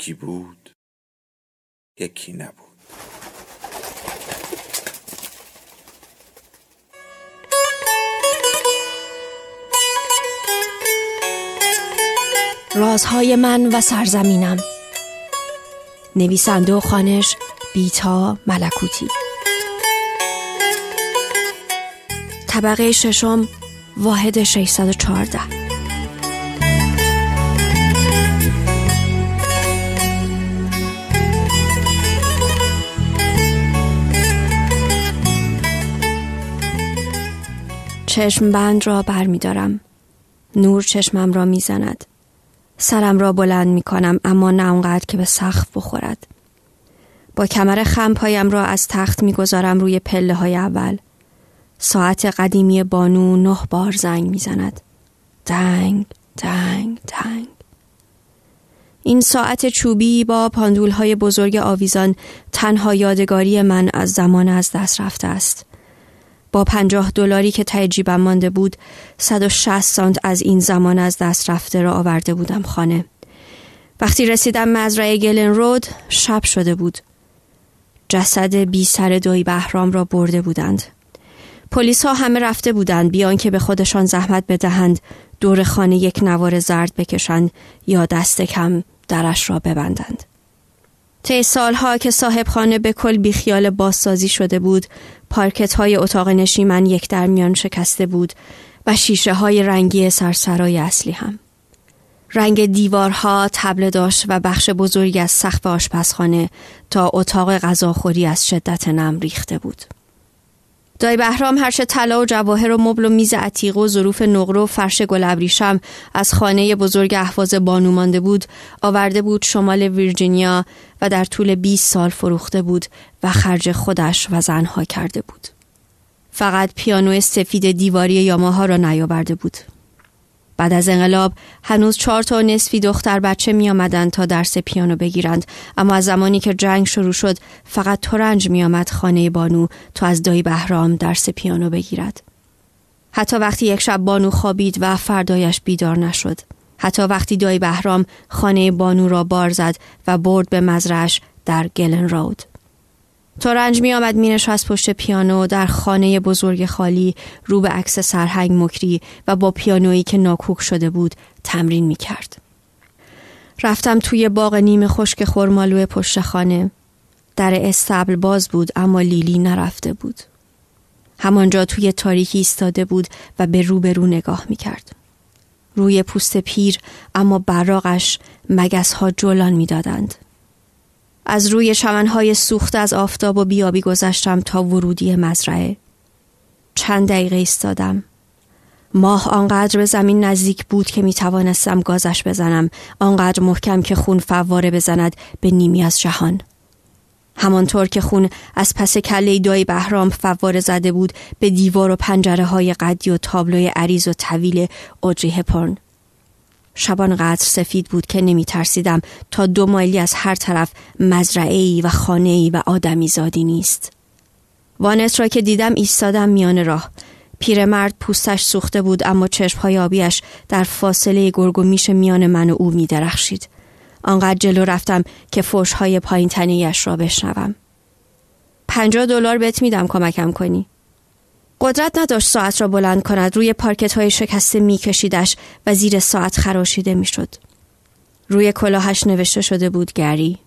یکی بود یکی نبود. رازهای من و سرزمینم. نویسنده و خانش بیتا ملکوتی. طبقه ششم واحد 614 چشم بند را بر می دارم. نور چشمم را می زند. سرم را بلند می کنم اما نه اونقدر که به سخف بخورد. با کمر خم پایم را از تخت می گذارم روی پله های اول. ساعت قدیمی بانو نه بار زنگ می زند. دنگ، دنگ، دنگ. این ساعت چوبی با پاندول های بزرگ آویزان تنها یادگاری من از زمان از دست رفته است. با پنجاه دلاری که ته جیبم مانده بود 160 سانت از این زمان از دست رفته را آورده بودم خانه. وقتی رسیدم مزرعه گلن رود شب شده بود. جسد بی سر دوی بهرام را برده بودند. پلیس ها همه رفته بودند بیان که به خودشان زحمت بدهند دور خانه یک نوار زرد بکشند یا دست کم درش را ببندند. طی سالها که صاحب خانه به کل بیخیال بازسازی شده بود پارکت های اتاق نشیمن یک در میان شکسته بود و شیشه های رنگی سرسرای اصلی هم. رنگ دیوارها تبله داشت و بخش بزرگی از سقف آشپزخانه تا اتاق غذاخوری از شدت نم ریخته بود. دای بهرام هرچه طلا و جواهر و مبل و میز عتیق و ظروف نقره و فرش گل ابریشم از خانه بزرگ احواز بانو مانده بود آورده بود شمال ویرجینیا و در طول 20 سال فروخته بود و خرج خودش و زنها کرده بود. فقط پیانو سفید دیواری یاماها را نیاورده بود. بعد از انقلاب هنوز چهار تا نصفی دختر بچه می آمدن تا درس پیانو بگیرند. اما از زمانی که جنگ شروع شد فقط ترنج می آمد خانه بانو تا از دایی بهرام درس پیانو بگیرد. حتی وقتی یک شب بانو خوابید و فردایش بیدار نشد. حتی وقتی دایی بهرام خانه بانو را بار زد و برد به مزرش در گلن رود. رنج می آمد می نشست پشت پیانو در خانه بزرگ خالی رو به عکس سرهنگ مکری و با پیانویی که ناکوک شده بود تمرین می کرد. رفتم توی باغ نیم خشک خرمالو پشت خانه. در استبل باز بود اما لیلی نرفته بود. همانجا توی تاریکی ایستاده بود و به رو به رو نگاه می کرد. روی پوست پیر اما براغش مگس ها جولان می دادند. از روی شمنهای سوخت از آفتاب و بیابی گذشتم تا ورودی مزرعه. چند دقیقه ایستادم. ماه آنقدر به زمین نزدیک بود که می توانستم گازش بزنم آنقدر محکم که خون فواره بزند به نیمی از جهان همانطور که خون از پس کله دای بهرام فواره زده بود به دیوار و پنجره های قدی و تابلوی عریض و طویل اوجی هپورن شبان قدر سفید بود که نمی ترسیدم تا دو مایلی از هر طرف مزرعه و خانه و آدمی زادی نیست. وانت را که دیدم ایستادم میان راه. پیرمرد پوستش سوخته بود اما چشمهای آبیش در فاصله گرگ و میش میان من و او می درخشید. آنقدر جلو رفتم که فوشهای پایین تنیش را بشنوم. پنجاه دلار بهت میدم کمکم کنی. قدرت نداشت ساعت را بلند کند روی پارکت های شکسته میکشیدش و زیر ساعت خراشیده می‌شد. روی کلاهش نوشته شده بود گری.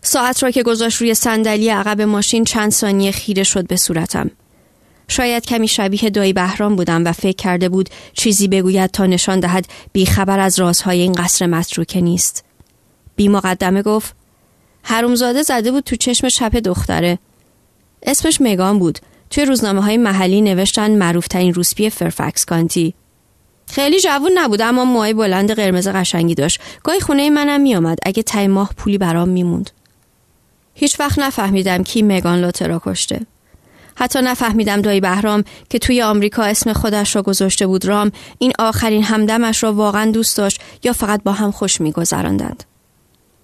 ساعت را که گذاشت روی صندلی عقب ماشین چند ثانیه خیره شد به صورتم. شاید کمی شبیه دایی بهرام بودم و فکر کرده بود چیزی بگوید تا نشان دهد بیخبر از رازهای این قصر متروکه نیست. بی مقدمه گفت حرومزاده زده بود تو چشم چپ دختره. اسمش مگان بود توی روزنامه های محلی نوشتن معروفترین روسپی فرفکس کانتی. خیلی جوون نبود اما موهای بلند قرمز قشنگی داشت. گاهی خونه منم میآمد. اگه تای ماه پولی برام میموند. هیچ وقت نفهمیدم کی مگان لاتر را کشته. حتی نفهمیدم دایی بهرام که توی آمریکا اسم خودش را گذاشته بود رام این آخرین همدمش را واقعا دوست داشت یا فقط با هم خوش میگذراندند.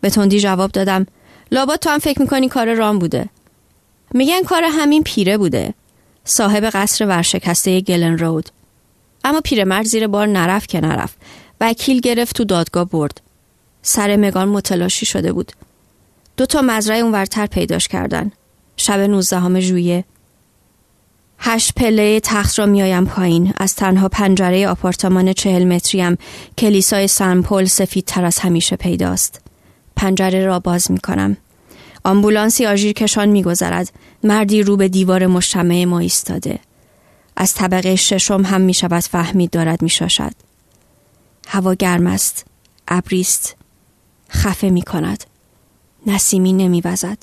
به تندی جواب دادم لابا تو هم فکر می‌کنی کار رام بوده؟ میگن کار همین پیره بوده. صاحب قصر ورشکسته گلن رود. اما پیرمرد زیر بار نرفت که نرفت. وکیل گرفت تو دادگاه برد. سر مگان متلاشی شده بود. دو تا مزرعه اونورتر پیداش کردن. شب نوزدهم ژوئیه. هشت پله تخت را میایم پایین. از تنها پنجره آپارتمان چهل متریم کلیسای سنپل سفید تر از همیشه پیداست. پنجره را باز می کنم آمبولانسی آژیر کشان میگذرد. مردی رو به دیوار مجتمع ما ایستاده. از طبقه ششم هم می شود فهمید دارد می شاشد. هوا گرم است ابریست خفه می کند نسیمی نمی وزد.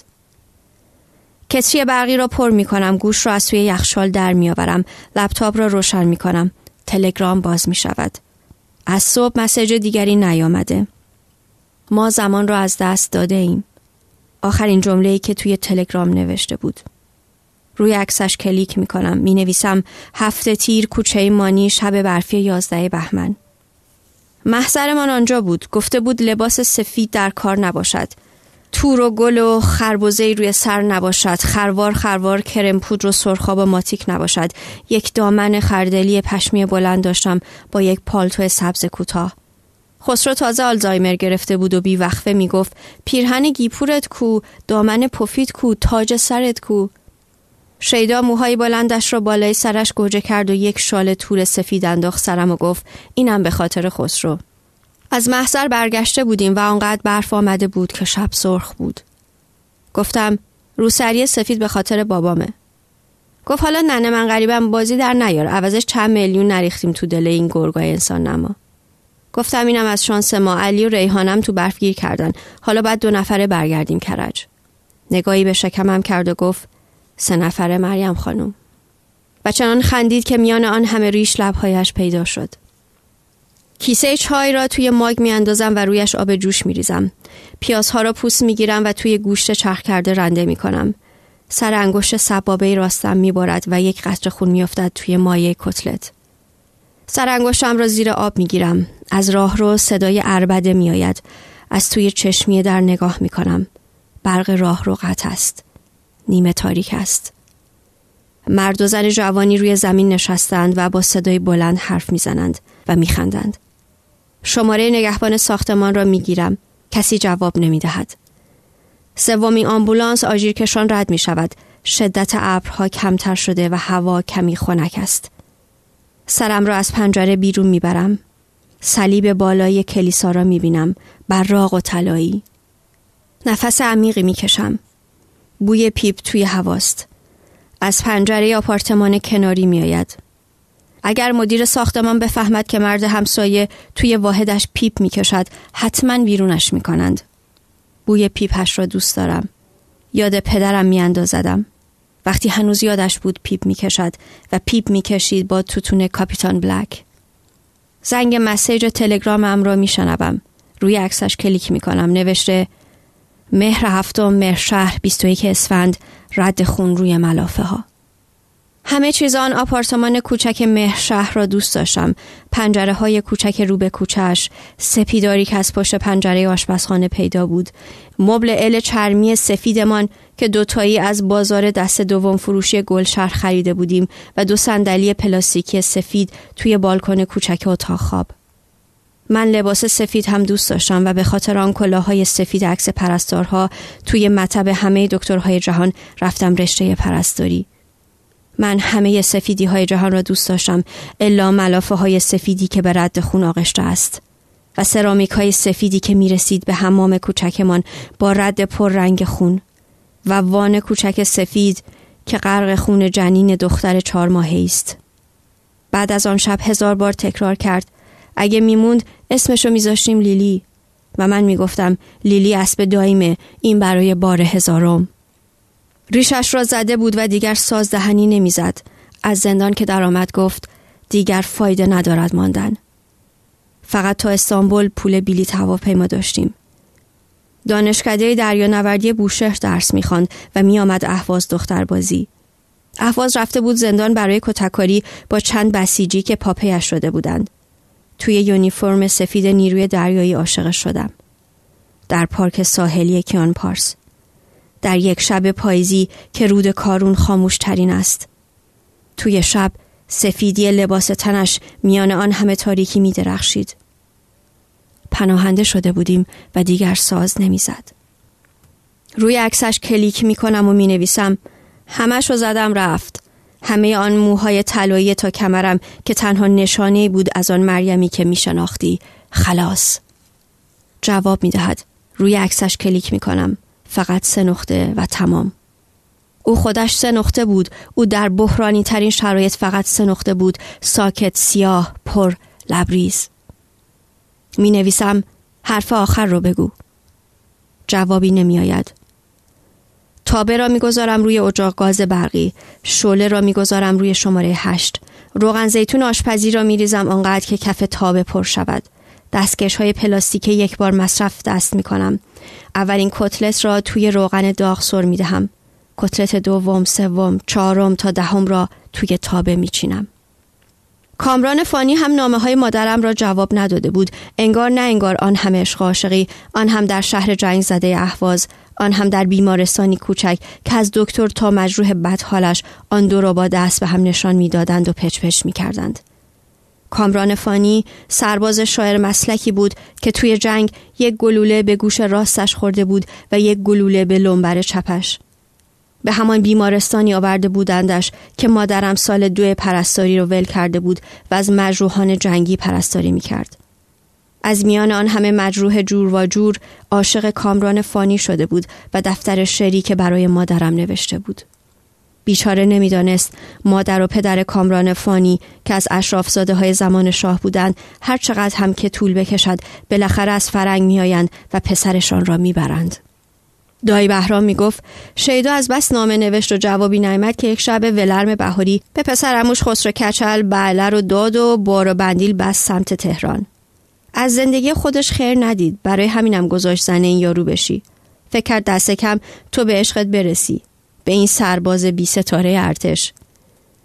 کتری برقی را پر می کنم گوش را از توی یخشال در می آورم لپتاپ را روشن می کنم تلگرام باز می شود از صبح مسیج دیگری نیامده. ما زمان را از دست داده ایم. آخرین جمله که توی تلگرام نوشته بود. روی عکسش کلیک می کنم می نویسم هفته تیر کوچه مانی شب برفی یازده بهمن. محضرمان آنجا بود. گفته بود لباس سفید در کار نباشد. تور و گل و خربوزه روی سر نباشد. خروار خروار کرم پودر و سرخاب و ماتیک نباشد. یک دامن خردلی پشمی بلند داشتم با یک پالتو سبز کوتاه. خسرو تازه آلزایمر گرفته بود و بیوقفه می‌گفت پیرهن گیپورت کو دامن پفیت کو تاج سرت کو. شیدا موهای بلندش را بالای سرش گوجه کرد و یک شال تور سفید انداخت سرم و گفت اینم به خاطر خسرو. از محضر برگشته بودیم و آنقدر برف آمده بود که شب سرخ بود. گفتم روسری سفید به خاطر بابامه. گفت حالا ننه من غریبم بازی در نیار عوضش چند میلیون نریختیم تو دل این گرگای انسان نما گفتم اینم از شانس ما. علی و ریحانم تو برف گیر کردن. حالا بعد دو نفره برگردیم کرج نگاهی به شکمم کرد و گفت سه نفره مریم خانم. و چنان خندید که میان آن همه ریش لبهایش پیدا شد. کیسه چای را توی ماگ میاندازم و رویش آب جوش میریزم. پیازها را پوست می‌گیرم و توی گوشت چرخ کرده رنده می‌کنم. سر انگشت سبابه راستم میبارد و یک قطره خون میافتد توی مایه کتلت. سر انگشتم را زیر آب می‌گیرم. از راه رو صدای اربده میآید. از توی چشمیه در نگاه می‌کنم. برق راه رو قطع است. نیمه تاریک است. مرد و زن جوانی روی زمین نشستند و با صدای بلند حرف می‌زنند و میخندند. شماره نگهبان ساختمان را می‌گیرم. کسی جواب نمی‌دهد. سومین آمبولانس آژیرکشان رد می شود شدت ابرها کمتر شده و هوا کمی خنک است. سرم را از پنجره بیرون می‌برم. صلیب بالای کلیسا را می‌بینم براق و طلایی. نفس عمیقی می‌کشم. بوی پیپ توی هواست. از پنجره آپارتمان کناری میآید. اگر مدیر ساختمان بفهمد که مرد همسایه توی واحدش پیپ می‌کشد حتما بیرونش می‌کنند. بوی پیپش را دوست دارم. یاد پدرم میاندازدم. وقتی هنوز یادش بود پیپ می‌کشد و پیپ می‌کشید با توتون Captain Black. زنگ message تلگرامم را میشنوم. روی عکسش کلیک می‌کنم. نوشته مهر هفتم مهر شهر 21 اسفند رد خون روی ملافه ها همه چیز آن آپارتمان کوچک مهر شهر را دوست داشتم. پنجره های کوچک رو به کوچش سپیداری که از پشت پنجره آشپزخانه پیدا بود. مبل ال چرمی سفیدمان که دوتایی از بازار دست دوم فروشی گلشهر خریده بودیم و دو صندلی پلاستیکی سفید توی بالکن کوچک اتاق خواب. من لباس سفید هم دوست داشتم و به خاطر آن کلاهای سفید عکس پرستارها توی مطب همه دکترهای جهان رفتم رشته پرستاری. من همه سفیدی های جهان را دوست داشتم الا ملافه های سفیدی که به رد خون آغشته است. و سرامیک های سفیدی که می رسید به حمام کوچکمان با رد پر رنگ خون. و وان کوچک سفید که غرق خون جنین دختر چهار ماهه است. بعد از آن شب هزار بار تکرار کرد اگه میموند اسمشو میذاشتیم لیلی. و من می‌گفتم لیلی اسب دایمه این برای بار هزارم. ریشش را زده بود و دیگر ساز دهنی نمی‌زد از زندان که درآمد گفت دیگر فایده ندارد ماندن فقط تا استانبول پول بلیط هواپیما داشتیم. دانشکده دریانوردی بوشهر درس می‌خواند و میآمد اهواز دختربازی. اهواز رفته بود زندان برای کتککاری با چند بسیجی که پاپیش شده بودند. توی یونیفرم سفید نیروی دریایی عاشق شدم. در پارک ساحلی کیان پارس. در یک شب پاییزی که رود کارون خاموش ترین است. توی شب سفیدی لباس تنش میان آن همه تاریکی می درخشید. پناهنده شده بودیم و دیگر ساز نمی‌زد. روی عکسش کلیک می کنم و می نویسم همش رو زدم رفت. همه آن موهای طلایی تا کمرم که تنها نشانه بود از آن مریمی که می شناختی. خلاص. جواب می دهد. روی عکسش کلیک می کنم. فقط سه نقطه و تمام. او خودش سه نقطه بود. او در بحرانی ترین شرایط فقط سه نقطه بود. ساکت، سیاه، پر، لبریز. می نویسم حرف آخر رو بگو. جوابی نمی آید. تابه را می‌گذارم روی اجاق گاز برقی شعله را می‌گذارم روی شماره هشت روغن زیتون آشپزی را میریزم آنقدر که کف تابه پر شود دستکش های پلاستیکی یک بار مصرف دست می کنم. اولین کتلت را توی روغن داغ سر می دهم. کتلت دوم، سوم، چهارم تا دهم را توی تابه می چینم. کامران فانی هم نامه های مادرم را جواب نداده بود انگار نه انگار آن هم عشق عاشقی آن هم در شهر جنگ زده اهواز آن هم در بیمارستانی کوچک که از دکتر تا مجروح بدحالش آن دو را با دست به هم نشان می‌دادند و پچ پچ می کردند. کامران فانی سرباز شاعر مسلکی بود که توی جنگ یک گلوله به گوش راستش خورده بود و یک گلوله به لنبر چپش. به همان بیمارستانی آورده بودندش که مادرم سال دو پرستاری رو ول کرده بود و از مجروحان جنگی پرستاری می کرد. از میان آن همه مجروح جور و جور عاشق کامران فانی شده بود و دفتر شعری که برای مادرم نوشته بود. بیچاره نمی‌دانست. مادر و پدر کامران فانی که از اشرافزاده های زمان شاه بودند هر چقدر هم که طول بکشد بالاخره از فرنگ میآیند و پسرشان را می‌برند. دایی بهرام می‌گفت شیدا از بس نامه نوشت و جوابی نیامد که یک شب ولرم بهاری به پسر اموش خسرو کچل بله رو داد و بار و بندیل بس سمت تهران. از زندگی خودش خیر ندید برای همینم گذاشت زنه این یارو بشی. فکر کرد دست کم تو به عشقت برسی. به این سرباز بی ستاره ارتش.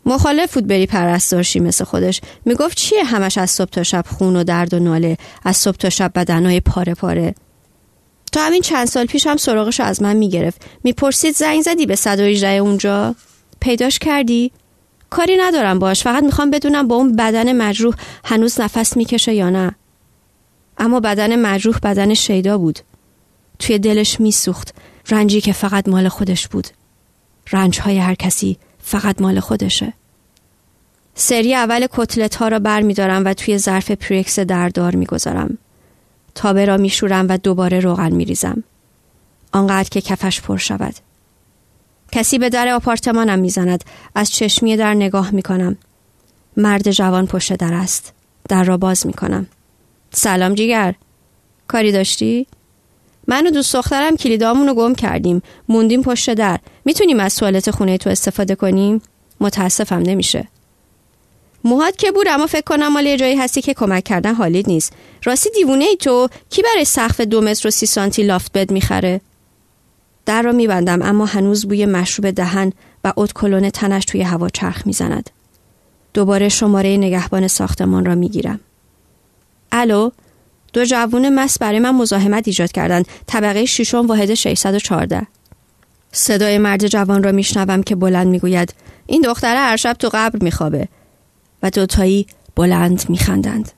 مخالف بود بری پرستارشی مثل خودش. می‌گفت چیه همش از صبح تا شب خون و درد و ناله؟ از صبح تا شب بدنهای پاره پاره. تا همین چند سال پیش هم سراغش از من می‌گرفت. می‌پرسید زنگ زدی به 118 اونجا؟ پیداش کردی؟ کاری ندارم باش فقط می‌خوام بدونم با اون بدن مجروح هنوز نفس می‌کشه یا نه. اما بدن مجروح بدن شیدا بود. توی دلش میسوخت. رنجی که فقط مال خودش بود. رنج های هر کسی فقط مال خودشه سری اول کتلت ها را بر می دارم و توی ظرف پریکس دردار می گذارم. تابه را می شورم و دوباره روغن می ریزم. آنقدر که کفش پر شود. کسی به در آپارتمانم می زند. از چشمی در نگاه می کنم. مرد جوان پشت در است. در را باز می کنم. سلام جیگر کاری داشتی؟ من و دوست دخترم کلیدامون رو گم کردیم. موندیم پشت در. می‌تونیم از توالت خونه تو استفاده کنیم؟ متاسفم نمیشه. موهات که بود اما فکر کنم مال جایی هستی که کمک کردن حالید نیست. راستی دیوونه ای تو کی برای سقف دو متر و سی سانتی لافت بد می‌خره؟ در را میبندم اما هنوز بوی مشروب دهن و اد کلون تنش توی هوا چرخ می‌زند. دوباره شماره نگهبان ساختمان را می‌گیرم. الو؟ دو جوون مست برای من مزاحمت ایجاد کردند. طبقه ششم واحد 614 صدای مرد جوان را میشنوم که بلند می‌گوید این دختره هر شب تو قبر میخوابه. و دوتایی بلند میخندند.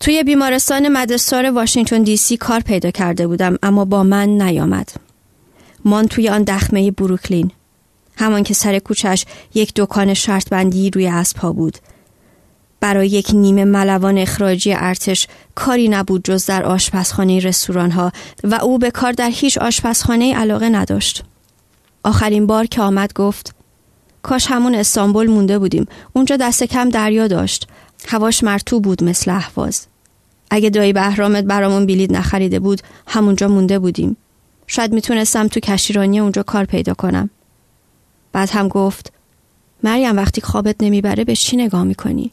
توی بیمارستان مدرسار واشنگتن دی سی کار پیدا کرده بودم اما با من نیامد. مان توی آن دخمه بروکلین. همان که سر کوچش یک دکان شرط بندی روی اسب بود. برای یک نیمه ملوان اخراجی ارتش کاری نبود جز در آشپزخانه رستوران ها و او به کار در هیچ آشپزخانه علاقه نداشت. آخرین بار که آمد گفت کاش همون استانبول مونده بودیم اونجا دست کم دریا داشت هواش مرتوب بود مثل احواز اگه دایی بهرامت برامون بلید نخریده بود همونجا مونده بودیم. شاید می‌تونستم تو کشیرانی اونجا کار پیدا کنم. بعد هم گفت مریم وقتی خوابت نمی‌بره به چی نگاه می‌کنی؟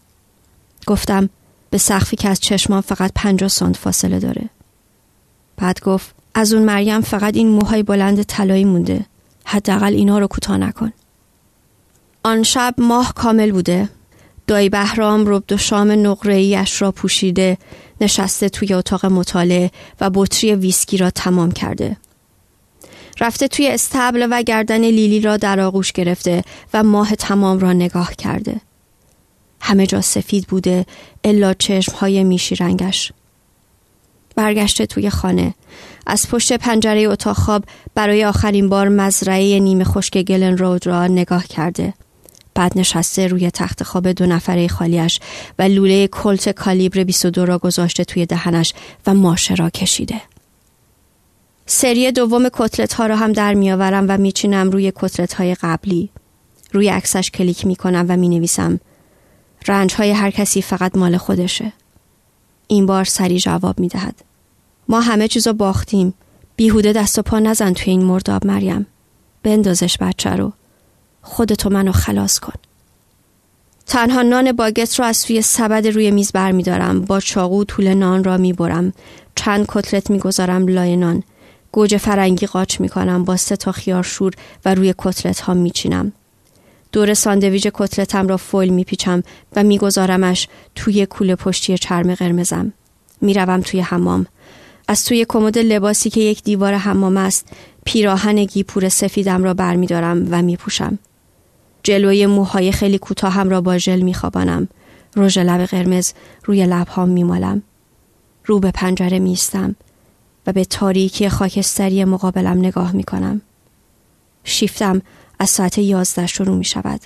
گفتم به سقفی که از چشمان فقط پنجاه سانت فاصله داره. بعد گفت از اون مریم فقط این موهای بلند طلایی مونده. حداقل اینا رو کوتاه نکن. آن شب ماه کامل بوده. دایی بهرام ربد و شام نقره را پوشیده نشسته توی اتاق مطالعه و بطری ویسکی را تمام کرده. رفته توی استبل و گردن لیلی را در آغوش گرفته و ماه تمام را نگاه کرده. همه جا سفید بوده الا چشم های میشی رنگش. برگشته توی خانه. از پشت پنجره اتاق خواب برای آخرین بار مزرعه نیمه خشک گلن رود را نگاه کرده. بعد نشسته روی تخت خواب دو نفره خالیش و لوله کلت کالیبر 22 را گذاشته توی دهنش و ماشه را کشیده. سری دوم کتلت ها را هم در میآورم و میچینم روی کتلت های قبلی. روی عکسش کلیک می کنم و می نویسم رنج های هر کسی فقط مال خودشه. این بار سری جواب می دهد. ما همه چیزو باختیم. بیهوده دست و پا نزن توی این مرداب مریم. بندازش بچه رو. خودتو منو خلاص کن. تنها نان باگت رو از توی سبد روی میز بر می دارم. با چاقو طول نان را می برم. چند کتلت می گذارم لای نان. گوجه فرنگی قاچ می کنم با سه تا خیار شور و روی کتلت ها می چینم. دور ساندویج کتلتم را فویل می پیچم و می گذارمش توی کوله پشتی چرم قرمزم. می روم توی حمام. از توی کمد لباسی که یک دیوار حمام است پیراهن گیپور سفیدم را برمیدارم و می پوشم. جلوی موهای خیلی کوتاهم را با ژل میخوابانم رژ لب قرمز روی لبهام میمالم رو به پنجره میستم و به تاریکی خاکستری مقابلم نگاه می‌کنم شیفتم از ساعت یازده شروع می شود.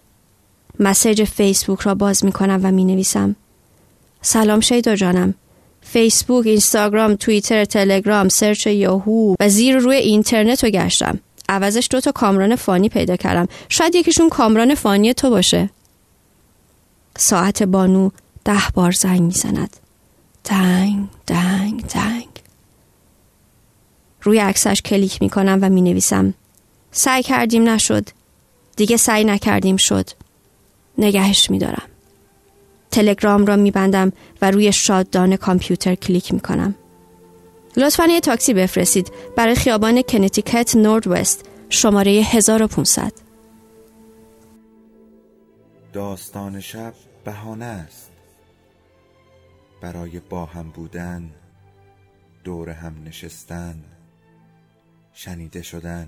مسیج فیسبوک را باز می کنم و می نویسم. سلام شیدا جانم. فیسبوک، اینستاگرام، توییتر، تلگرام، سرچ یاهو و زیر روی اینترنت رو گشتم. عوضش دو تا کامران فانی پیدا کردم شاید یکیشون کامران فانی تو باشه ساعت بانو ده بار زنگ می‌زند دنگ دنگ دنگ روی عکسش کلیک می‌کنم و می‌نویسم سعی کردیم نشد دیگه سعی نکردیم شد. نگهش میدارم. تلگرام را میبندم و روی شاددان کامپیوتر کلیک می‌کنم. لطفا یه تاکسی بفرستید. برای خیابان کنتیکت نورد وست شماره 1500 داستان شب بهانه است. برای با هم بودن دور هم نشستن شنیده شدن.